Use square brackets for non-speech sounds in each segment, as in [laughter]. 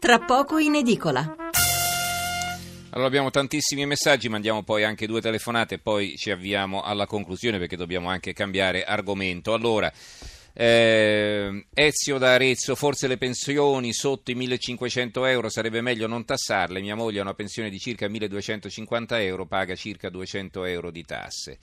tra poco in edicola. Allora abbiamo tantissimi messaggi, mandiamo poi anche due telefonate e poi ci avviamo alla conclusione perché dobbiamo anche cambiare argomento. Allora, eh, Ezio da Arezzo, forse le pensioni sotto i 1500 euro sarebbe meglio non tassarle. Mia moglie ha una pensione di circa 1250 euro, paga circa 200 euro di tasse.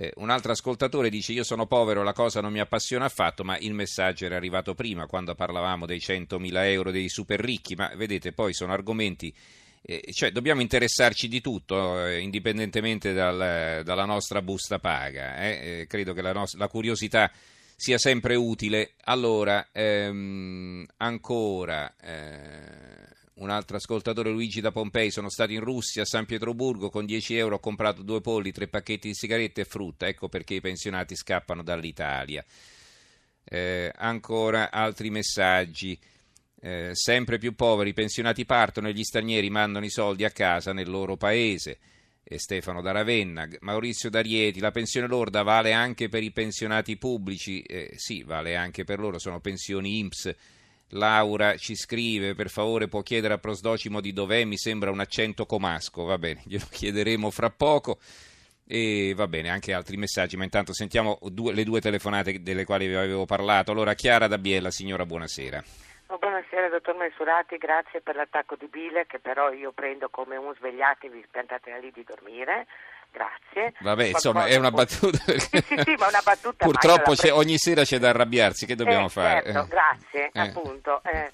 Eh, un altro ascoltatore dice: Io sono povero, la cosa non mi appassiona affatto, ma il messaggio era arrivato prima quando parlavamo dei 100.000 euro dei super ricchi. Ma vedete, poi sono argomenti. Eh, cioè, dobbiamo interessarci di tutto, eh, indipendentemente dal, dalla nostra busta paga. Eh. Eh, credo che la, nos- la, curiosità sia sempre utile. Allora, ehm, ancora. Un altro ascoltatore Luigi da Pompei, sono stato in Russia, a San Pietroburgo, con 10 euro ho comprato due polli, tre pacchetti di sigarette e frutta, ecco perché i pensionati scappano dall'Italia. Eh, ancora altri messaggi. Eh, sempre più poveri, i pensionati partono e gli stranieri mandano i soldi a casa nel loro paese. E Stefano da Ravenna, Maurizio D'Arieti, la pensione lorda vale anche per i pensionati pubblici? Eh, sì, vale anche per loro, sono pensioni IMSS Laura ci scrive, per favore può chiedere a Prosdocimo di dov'è, mi sembra un accento comasco, va bene, glielo [laughs] chiederemo fra poco. E va bene, anche altri messaggi, ma intanto sentiamo due, le due telefonate delle quali vi avevo parlato. Allora, Chiara da Biella, signora, buonasera. Oh, buonasera, dottor Mensurati, grazie per l'attacco di bile che però io prendo come un svegliatevi, piantate lì di dormire. Grazie. Vabbè, insomma, è una battuta. Sì, sì, sì, ma una battuta. Purtroppo ogni sera c'è da arrabbiarsi, che dobbiamo eh, fare? Certo, eh. grazie, eh. appunto. Eh,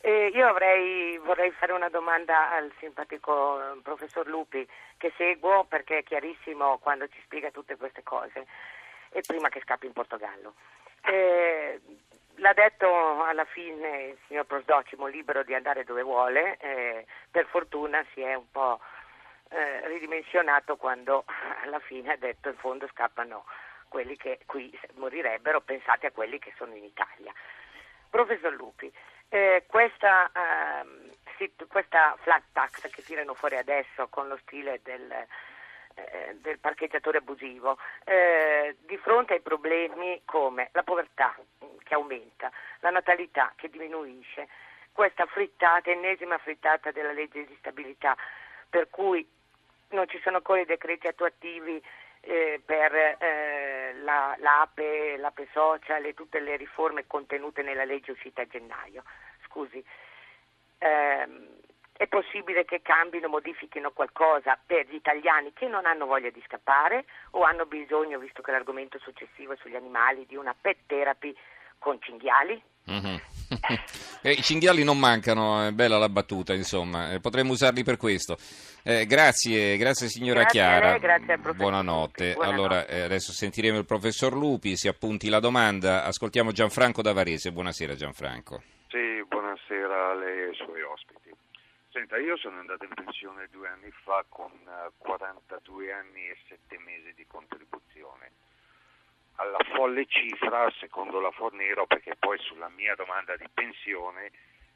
eh, io avrei, vorrei fare una domanda al simpatico eh, professor Lupi che seguo perché è chiarissimo quando ci spiega tutte queste cose e prima che scappi in Portogallo. L'ha detto alla fine il signor Prosdocimo, libero di andare dove vuole, per fortuna si è un po' eh, ridimensionato quando [laughs] alla fine ha detto in fondo scappano quelli che qui morirebbero, pensate a quelli che sono in Italia. Professor Lupi, eh, questa, eh, questa, flat tax che tirano fuori adesso con lo stile del, eh, del parcheggiatore abusivo, eh, di fronte ai problemi come la povertà che aumenta, la natalità che diminuisce, questa frittata, ennesima frittata della legge di stabilità, per cui non ci sono ancora i decreti attuativi eh, per eh, la, l'APE, l'APE social e tutte le riforme contenute nella legge uscita a gennaio. Scusi, ehm, è possibile che cambino, modifichino qualcosa per gli italiani che non hanno voglia di scappare o hanno bisogno, visto che l'argomento successivo è sugli animali, di una pet therapy con cinghiali? Mm-hmm. [laughs] eh, I cinghiali non mancano, è bella la battuta, insomma, eh, potremmo usarli per questo. Eh, grazie, grazie signora grazie Chiara. Lei, grazie al professor Buonanotte. Buonanotte. Allora, eh, adesso sentiremo il professor Lupi, si appunti la domanda. Ascoltiamo Gianfranco da Varese. Buonasera Gianfranco. Sì, buonasera a lei e ai suoi ospiti. Senta, io sono andato in pensione due anni fa con 42 anni e 7 mesi di contribuzione alla folle cifra, secondo la Fornero, perché poi sulla mia domanda di pensione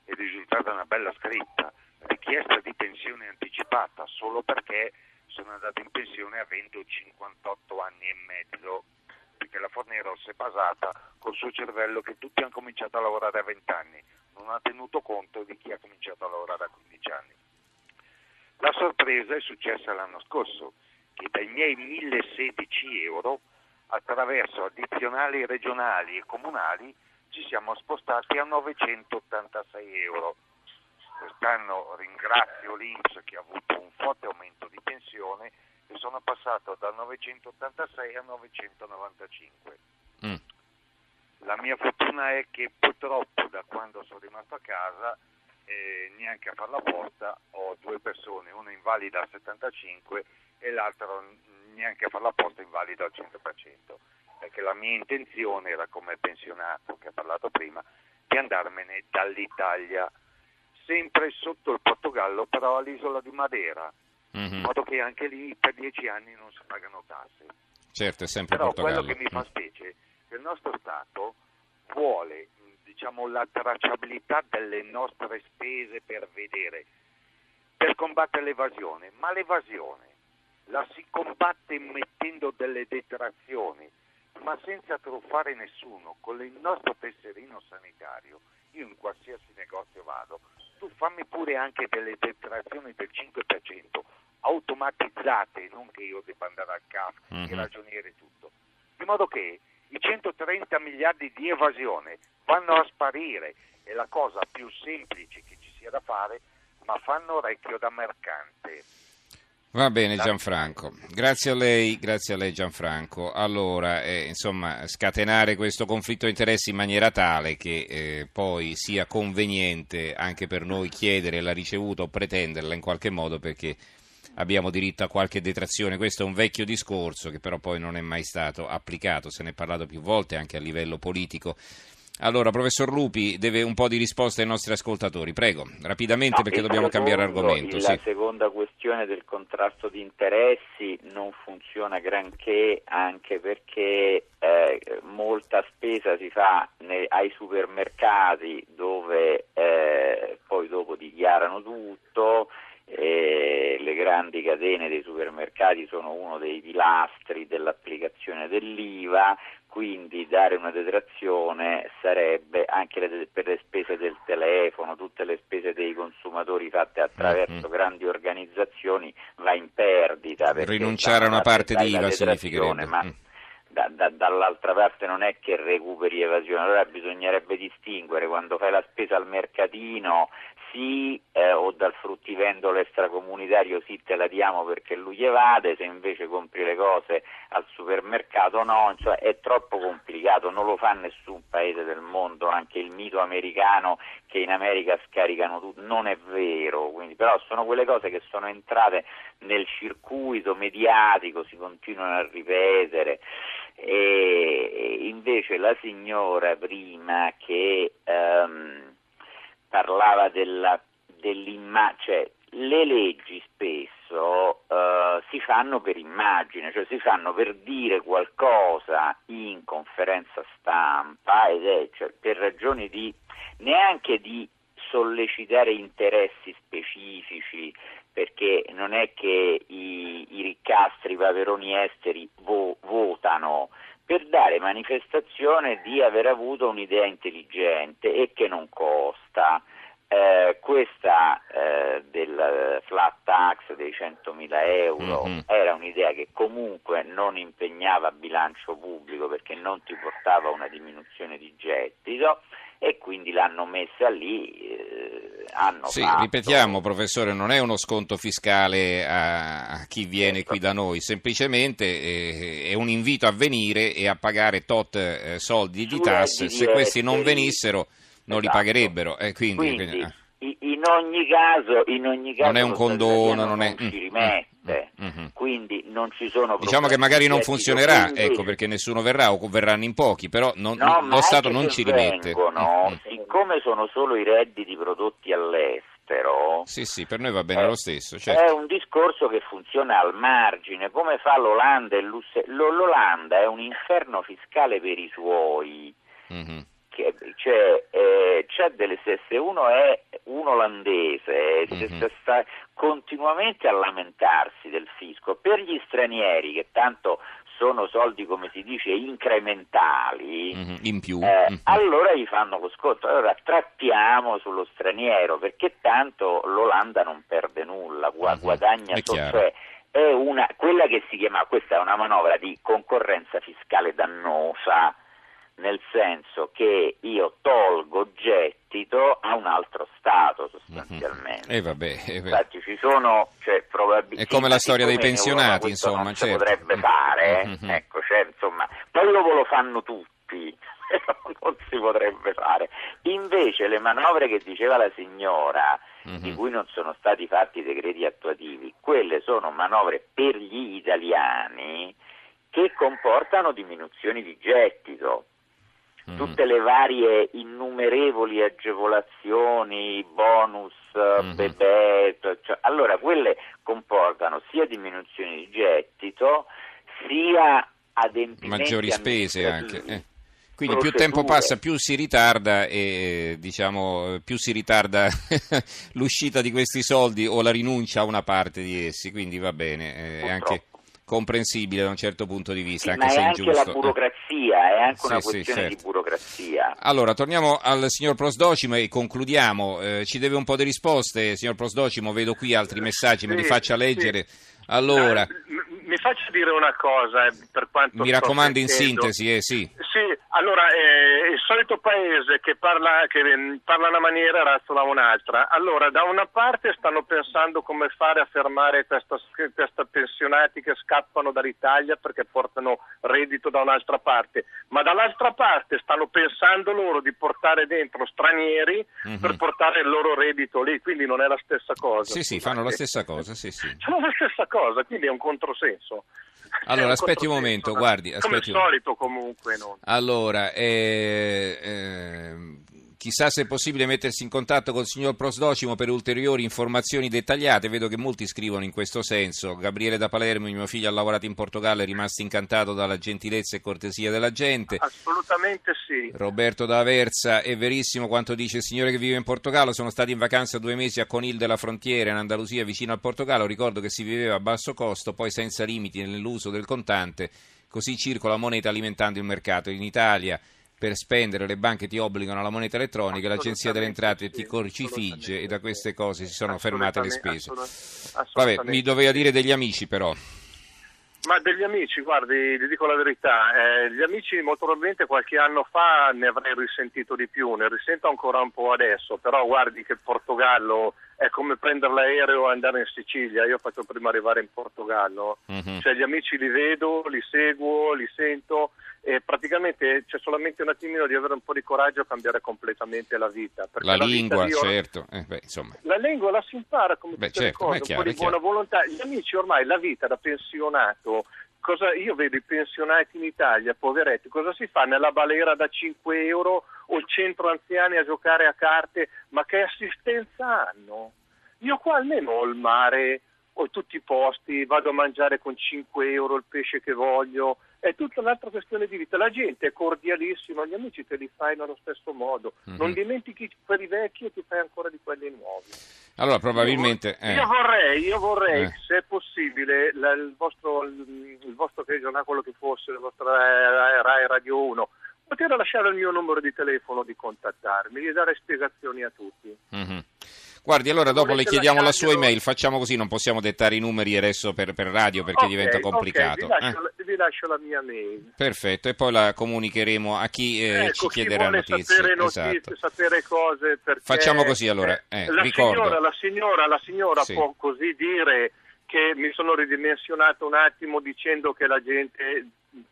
è risultata una bella scritta, richiesta di pensione anticipata, solo perché sono andato in pensione avendo 58 anni e mezzo, perché la Fornero si è basata col suo cervello che tutti hanno cominciato a lavorare a 20 anni, non ha tenuto conto di chi ha cominciato a lavorare a 15 anni. La sorpresa è successa l'anno scorso, che dai miei 1016 euro attraverso addizionali regionali e comunali ci siamo spostati a 986 euro. Quest'anno ringrazio l'Inps che ha avuto un forte aumento di pensione e sono passato da 986 a 995. Mm. La mia fortuna è che purtroppo da quando sono rimasto a casa eh, neanche a far la porta ho due persone, una invalida al 75 e l'altra neanche a fare la posta invalida al 100%, perché la mia intenzione era come pensionato che ha parlato prima di andarmene dall'Italia, sempre sotto il Portogallo, però all'isola di Madeira, mm-hmm. in modo che anche lì per dieci anni non si pagano tasse. Certo, è sempre però Portogallo. quello che mi fa specie è che il nostro Stato vuole diciamo, la tracciabilità delle nostre spese per vedere, per combattere l'evasione, ma l'evasione la si combatte mettendo delle detrazioni, ma senza truffare nessuno, con il nostro tesserino sanitario io in qualsiasi negozio vado, tu fammi pure anche delle detrazioni del 5% automatizzate, non che io debba andare al CAF, mm-hmm. il ragioniere tutto, di modo che i 130 miliardi di evasione vanno a sparire, è la cosa più semplice che ci sia da fare, ma fanno orecchio da mercante. Va bene Gianfranco, grazie a lei, grazie a lei Gianfranco. Allora, eh, insomma, scatenare questo conflitto di interessi in maniera tale che eh, poi sia conveniente anche per noi chiedere la ricevuta o pretenderla in qualche modo perché abbiamo diritto a qualche detrazione. Questo è un vecchio discorso che però poi non è mai stato applicato, se ne è parlato più volte anche a livello politico. Allora, professor Lupi deve un po' di risposta ai nostri ascoltatori. Prego, rapidamente no, perché dobbiamo secondo, cambiare argomento. La sì. seconda questione del contrasto di interessi non funziona granché anche perché eh, molta spesa si fa nei, ai supermercati dove eh, poi dopo dichiarano tutto. Eh, le grandi catene dei supermercati sono uno dei pilastri dell'applicazione dell'IVA, quindi dare una detrazione sarebbe anche le, per le spese del telefono, tutte le spese dei consumatori fatte attraverso mm-hmm. grandi organizzazioni va in perdita. Rinunciare a una parte di IVA significherebbe. Ma mm. da, da, dall'altra parte non è che recuperi evasione, allora bisognerebbe distinguere quando fai la spesa al mercatino sì eh, o dal fruttivendolo extracomunitario sì te la diamo perché lui evade, se invece compri le cose al supermercato no, cioè è troppo complicato, non lo fa nessun paese del mondo, anche il mito americano che in America scaricano tutto, non è vero, quindi, però sono quelle cose che sono entrate nel circuito mediatico, si continuano a ripetere. E invece la signora prima che um, parlava della, dell'immagine, cioè le leggi spesso uh, si fanno per immagine, cioè si fanno per dire qualcosa in conferenza stampa ed è cioè, per ragioni di neanche di sollecitare interessi specifici, perché non è che i, i riccastri, i paveroni esteri vo, votano, per dare manifestazione di aver avuto un'idea intelligente e che non costa. Eh, questa eh, del flat tax dei 100.000 euro mm-hmm. era un'idea che comunque non impegnava bilancio pubblico perché non ti portava una diminuzione di gettito e quindi l'hanno messa lì. Eh, sì, fatto... ripetiamo professore, non è uno sconto fiscale a, a chi viene qui da noi, semplicemente eh, è un invito a venire e a pagare tot eh, soldi di tasse, se questi non venissero non esatto. li pagherebbero. Eh, quindi, quindi, quindi, in, ogni caso, in ogni caso non è un condono, non, è... si mm, rimette, mm-hmm. quindi non ci sono Diciamo che magari non funzionerà, quindi... ecco, perché nessuno verrà o verranno in pochi, però non, no, lo Stato non ci rimette. Vengono. Siccome sono solo i redditi prodotti all'estero, sì, sì, per noi va bene eh, lo stesso. Certo. È un discorso che funziona al margine, come fa l'Olanda e l'Usse... L'Olanda è un inferno fiscale per i suoi. Mm-hmm cioè, eh, c'è delle, se uno è un olandese, mm-hmm. sta continuamente a lamentarsi del fisco, per gli stranieri che tanto sono soldi, come si dice, incrementali, mm-hmm, in più. Eh, mm-hmm. allora gli fanno lo sconto. Allora trattiamo sullo straniero, perché tanto l'Olanda non perde nulla, mm-hmm. guadagna solo. Cioè, è una, quella che si chiama, questa è una manovra di concorrenza fiscale dannosa nel senso che io tolgo gettito a un altro Stato sostanzialmente. Mm-hmm. Eh vabbè, eh Infatti ci sono, cioè, probabilmente... È come la storia dei pensionati, insomma. Non certo. si potrebbe mm. fare, mm-hmm. ecco, cioè, insomma, poi dopo lo fanno tutti, [laughs] non si potrebbe fare. Invece le manovre che diceva la signora, mm-hmm. di cui non sono stati fatti i decreti attuativi, quelle sono manovre per gli italiani che comportano diminuzioni di gettito. Mm. tutte le varie innumerevoli agevolazioni, bonus, mm-hmm. bebè, cioè, allora quelle comportano sia diminuzioni di gettito sia adempimenti maggiori spese anche. Eh. Quindi più tempo passa, più si ritarda e diciamo, più si ritarda [laughs] l'uscita di questi soldi o la rinuncia a una parte di essi, quindi va bene. Eh, anche, comprensibile da un certo punto di vista, Sì, anche ma se è è anche ingiusto. la burocrazia, è anche Sì, una sì, questione certo. di burocrazia. Allora, torniamo al signor Prosdocimo e concludiamo. Eh, ci deve un po' di risposte, signor Prosdocimo, vedo qui altri messaggi, me li Sì, faccia leggere. sì. Allora, Eh, mi faccia dire una cosa, eh, per quanto mi raccomando in sintesi, eh, sì. Sì, allora eh, solito paese che parla, che mm, parla una maniera e razzola un'altra. Allora, da una parte stanno pensando come fare a fermare questa, questa pensionati che scappano dall'Italia perché portano reddito da un'altra parte, ma dall'altra parte stanno pensando loro di portare dentro stranieri Mhm. per portare il loro reddito lì, quindi non è la stessa cosa. Sì, sì, fanno la stessa cosa, sì, sì. Sono la stessa cosa, quindi è un controsenso. Allora, aspetti un momento, guardi, Come aspetti al un- solito comunque, no? Allora, eh, ehm, chissà se è possibile mettersi in contatto col signor Prosdocimo per ulteriori informazioni dettagliate. Vedo che molti scrivono in questo senso. Gabriele da Palermo, mio figlio ha lavorato in Portogallo, è rimasto incantato dalla gentilezza e cortesia della gente. Assolutamente sì. Roberto da Aversa, è verissimo quanto dice il signore che vive in Portogallo, sono stati in vacanza due mesi a Conil della Frontiera in Andalusia vicino al Portogallo, ricordo che si viveva a basso costo, poi senza limiti nell'uso del contante, così circola moneta alimentando il mercato. In Italia per spendere le banche ti obbligano alla moneta elettronica, l'agenzia delle entrate ti corcifigge e da queste cose si sono fermate le spese. Assolutamente. Vabbè, mi doveva dire degli amici però. Ma degli amici, guardi, vi dico la verità, eh, gli amici molto probabilmente qualche anno fa ne avrei risentito di più, ne risento ancora un po' adesso, però guardi che il Portogallo è come prendere l'aereo e andare in Sicilia, io faccio prima arrivare in Portogallo, Mhm. cioè gli amici li vedo, li seguo, li sento e praticamente c'è solamente un attimino di avere un po' di coraggio a cambiare completamente la vita. La vita lingua, or- certo. Eh, beh, insomma. la lingua la si impara come Beh, tutte certo, le cose, chiaro, un po' è di buona chiaro. volontà. Gli amici ormai la vita da pensionato, cosa, io vedo i pensionati in Italia, poveretti, cosa si fa nella balera da 5 euro o il centro anziani a giocare a carte, ma che assistenza hanno? Io qua almeno ho il mare, ho tutti i posti, vado a mangiare con 5 euro il pesce che voglio, è tutta un'altra questione di vita. La gente è cordialissima, gli amici te li fai nello stesso modo, Mhm. non dimentichi quelli vecchi e ti fai ancora di quelli nuovi. Allora, probabilmente... eh. Io vorrei, io vorrei Eh. se è possibile, la- il vostro, il, vostro telegiornale, quello che fosse, il vostro Rai, Rai Radio 1, poter lasciare il mio numero di telefono di contattarmi e dare spiegazioni a tutti. Mhm. Guardi, allora dopo le chiediamo la sua email, facciamo così, non possiamo dettare i numeri adesso per, per radio perché Ok, diventa complicato. vi, lascio, eh? la- vi lascio la mia mail. Perfetto, e poi la comunicheremo a chi eh, ecco, ci chi chiederà notizie. sapere notizie, Esatto. sapere cose perché Facciamo così, allora, eh, la, signora, la signora, la signora Sì. può così dire che mi sono ridimensionato un attimo dicendo che la gente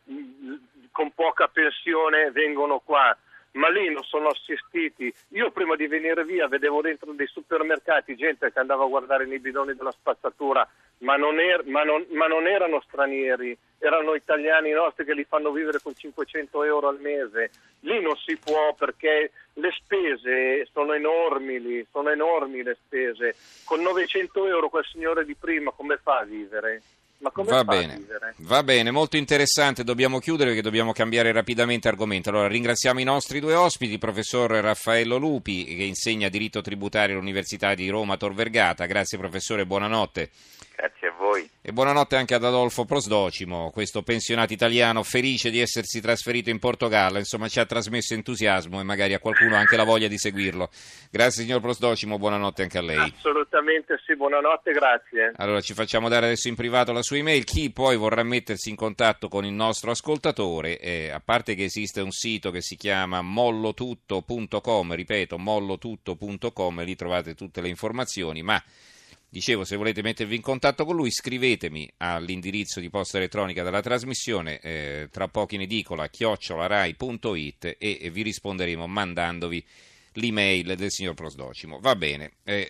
mm, con poca pensione vengono qua. Ma lì non sono assistiti. Io prima di venire via vedevo dentro dei supermercati gente che andava a guardare nei bidoni della spazzatura, ma non, er- ma non- ma non erano stranieri, erano italiani nostri che li fanno vivere con 500 euro al mese. Lì non si può perché le spese sono enormi lì, sono enormi le spese. Con 900 euro quel signore di prima come fa a vivere? Ma come Va bene, va bene, molto interessante, dobbiamo chiudere perché dobbiamo cambiare rapidamente argomento. Allora ringraziamo i nostri due ospiti, il professor Raffaello Lupi che insegna diritto tributario all'Università di Roma Tor Vergata. Grazie professore, buonanotte. Grazie a voi. E buonanotte anche ad Adolfo Prosdocimo, questo pensionato italiano felice di essersi trasferito in Portogallo, insomma ci ha trasmesso entusiasmo e magari a qualcuno anche la voglia di seguirlo. Grazie signor Prosdocimo, buonanotte anche a lei. Assolutamente sì, buonanotte, grazie. Allora ci facciamo dare adesso in privato la sua email, chi poi vorrà mettersi in contatto con il nostro ascoltatore, eh, a parte che esiste un sito che si chiama mollotutto.com, ripeto mollotutto.com, lì trovate tutte le informazioni, ma Dicevo, se volete mettervi in contatto con lui, scrivetemi all'indirizzo di posta elettronica della trasmissione, eh, tra pochi in edicola, chiocciolarai.it e, e vi risponderemo mandandovi l'email del signor Prosdocimo. Va bene, eh,